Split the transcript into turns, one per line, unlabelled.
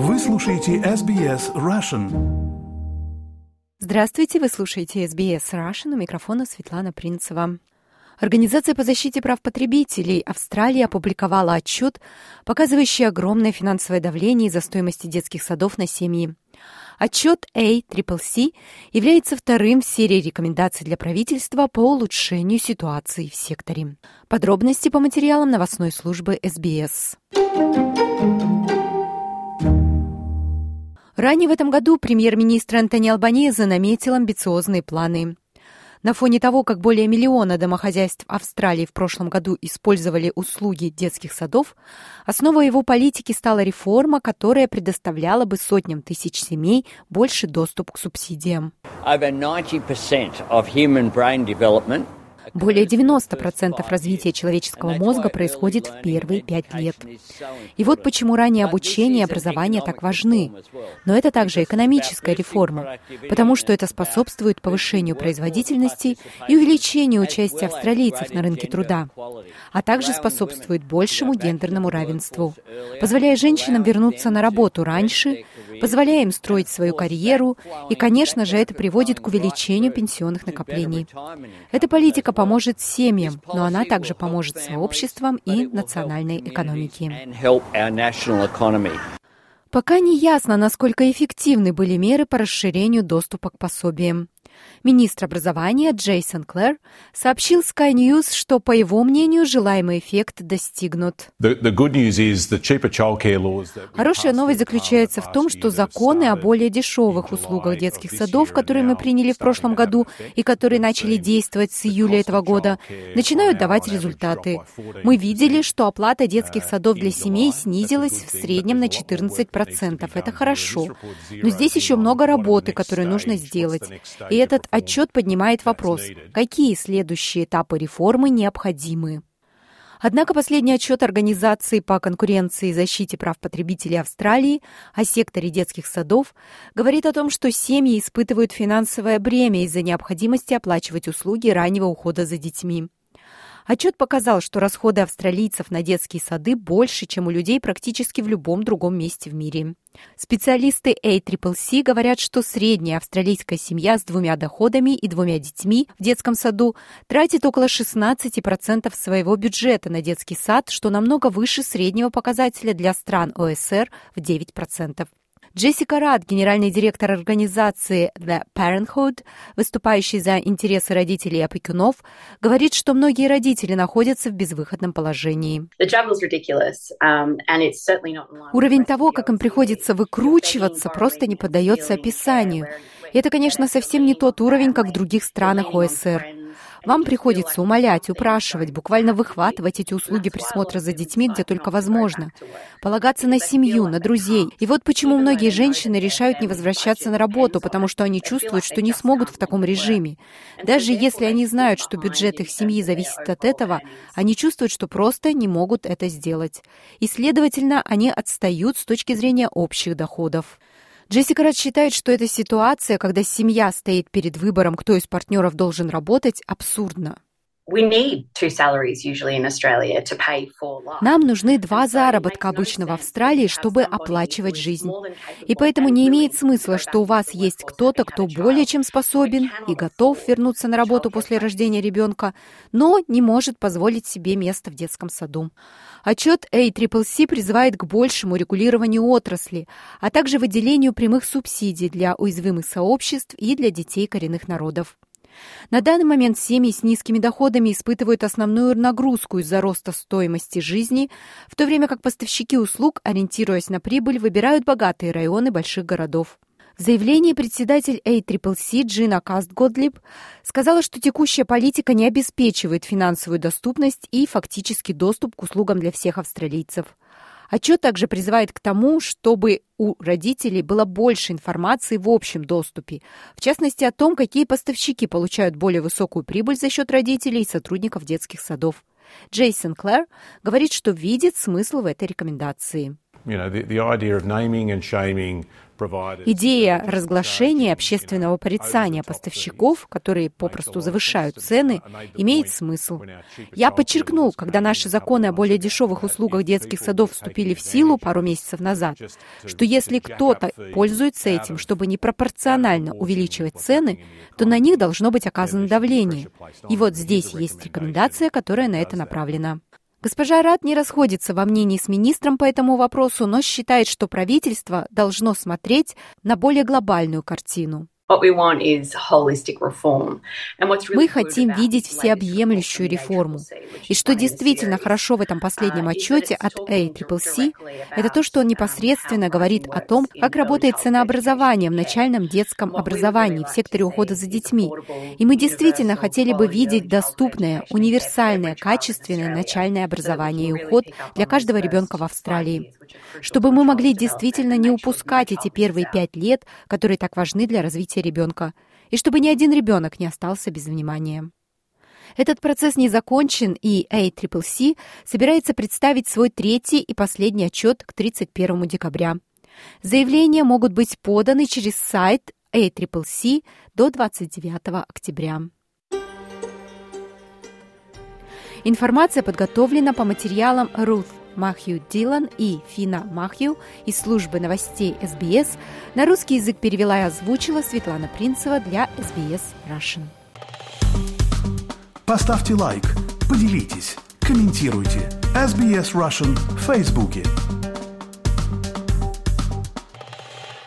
Вы слушаете SBS Russian.
Здравствуйте, вы слушаете SBS Russian, у микрофона Светлана Принцева. Организация по защите прав потребителей Австралии опубликовала отчет, показывающий огромное финансовое давление из-за стоимости детских садов на семьи. Отчет ACCC является вторым в серии рекомендаций для правительства по улучшению ситуации в секторе. Подробности по материалам новостной службы SBS. Ранее в этом году премьер-министр Антони Албанезе наметил амбициозные планы. На фоне того, как более миллиона домохозяйств Австралии в прошлом году использовали услуги детских садов, основой его политики стала реформа, которая предоставляла бы сотням тысяч семей больше доступ к субсидиям.
Over 90% of human brain development
более 90% развития человеческого мозга происходит в первые пять лет. И вот почему раннее обучение и образование так важны. Но это также экономическая реформа, потому что это способствует повышению производительности и увеличению участия австралийцев на рынке труда, а также способствует большему гендерному равенству, позволяя женщинам вернуться на работу раньше, позволяя им строить свою карьеру, и, конечно же, это приводит к увеличению пенсионных накоплений. Эта политика поможет семьям, но она также поможет сообществам и национальной экономике. Пока не ясно, насколько эффективны были меры по расширению доступа к пособиям. Министр образования Джейсон Клэр сообщил Sky News, что, по его мнению, желаемый эффект достигнут. Хорошая новость заключается в том, что законы о более дешевых услугах детских садов, которые мы приняли в прошлом году и которые начали действовать с июля этого года, начинают давать результаты. Мы видели, что оплата детских садов для семей снизилась в среднем на 14%. Это хорошо. Но здесь еще много работы, которую нужно сделать. И этот отчет поднимает вопрос, какие следующие этапы реформы необходимы. Однако последний отчет Организации по конкуренции и защите прав потребителей Австралии о секторе детских садов говорит о том, что семьи испытывают финансовое бремя из-за необходимости оплачивать услуги раннего ухода за детьми. Отчет показал, что расходы австралийцев на детские сады больше, чем у людей практически в любом другом месте в мире. Специалисты ACCC говорят, что средняя австралийская семья с двумя доходами и двумя детьми в детском саду тратит около 16% своего бюджета на детский сад, что намного выше среднего показателя для стран ОСР в 9%. Джессика Рад, генеральный директор организации The Parenthood, выступающий за интересы родителей и опекунов, говорит, что многие родители находятся в безвыходном положении. Um, Уровень того, как им приходится выкручиваться, просто не поддается описанию. И это, конечно, совсем не тот уровень, как в других странах ОСР. Вам приходится умолять, упрашивать, буквально выхватывать эти услуги присмотра за детьми, где только возможно. Полагаться на семью, на друзей. И вот почему многие женщины решают не возвращаться на работу, потому что они чувствуют, что не смогут в таком режиме. Даже если они знают, что бюджет их семьи зависит от этого, они чувствуют, что просто не могут это сделать. И, следовательно, они отстают с точки зрения общих доходов. Джессика Рад считает, что эта ситуация, когда семья стоит перед выбором, кто из партнеров должен работать, абсурдна. Нам нужны два заработка обычно в Австралии, чтобы оплачивать жизнь. И поэтому не имеет смысла, что у вас есть кто-то, кто более чем способен и готов вернуться на работу после рождения ребенка, но не может позволить себе место в детском саду. Отчет ACCC призывает к большему регулированию отрасли, а также выделению прямых субсидий для уязвимых сообществ и для детей коренных народов. На данный момент семьи с низкими доходами испытывают основную нагрузку из-за роста стоимости жизни, в то время как поставщики услуг, ориентируясь на прибыль, выбирают богатые районы больших городов. В заявлении председатель ACCC Джина Кастгодлиб сказала, что текущая политика не обеспечивает финансовую доступность и фактический доступ к услугам для всех австралийцев. Отчет также призывает к тому, чтобы у родителей было больше информации в общем доступе, в частности о том, какие поставщики получают более высокую прибыль за счет родителей и сотрудников детских садов. Джейсон Клэр говорит, что видит смысл в этой рекомендации. Идея разглашения общественного порицания поставщиков, которые попросту завышают цены, имеет смысл. Я подчеркнул, когда наши законы о более дешевых услугах детских садов вступили в силу пару месяцев назад, что если кто-то пользуется этим, чтобы непропорционально увеличивать цены, то на них должно быть оказано давление. И вот здесь есть рекомендация, которая на это направлена. Госпожа Рад не расходится во мнении с министром по этому вопросу, но считает, что правительство должно смотреть на более глобальную картину. Мы хотим видеть всеобъемлющую реформу. И что действительно хорошо в этом последнем отчете от ACCC, это то, что он непосредственно говорит о том, как работает ценообразование в начальном детском образовании в секторе ухода за детьми. И мы действительно хотели бы видеть доступное, универсальное, качественное начальное образование и уход для каждого ребенка в Австралии чтобы мы могли действительно не упускать эти первые пять лет, которые так важны для развития ребенка, и чтобы ни один ребенок не остался без внимания. Этот процесс не закончен, и ACCC собирается представить свой третий и последний отчет к 31 декабря. Заявления могут быть поданы через сайт ACCC до 29 октября. Информация подготовлена по материалам Ruth Махью Дилан и Фина Махью из службы новостей СБС на русский язык перевела и озвучила Светлана Принцева для СБС Russian.
Поставьте лайк, поделитесь, комментируйте. SBS Russian в Фейсбуке.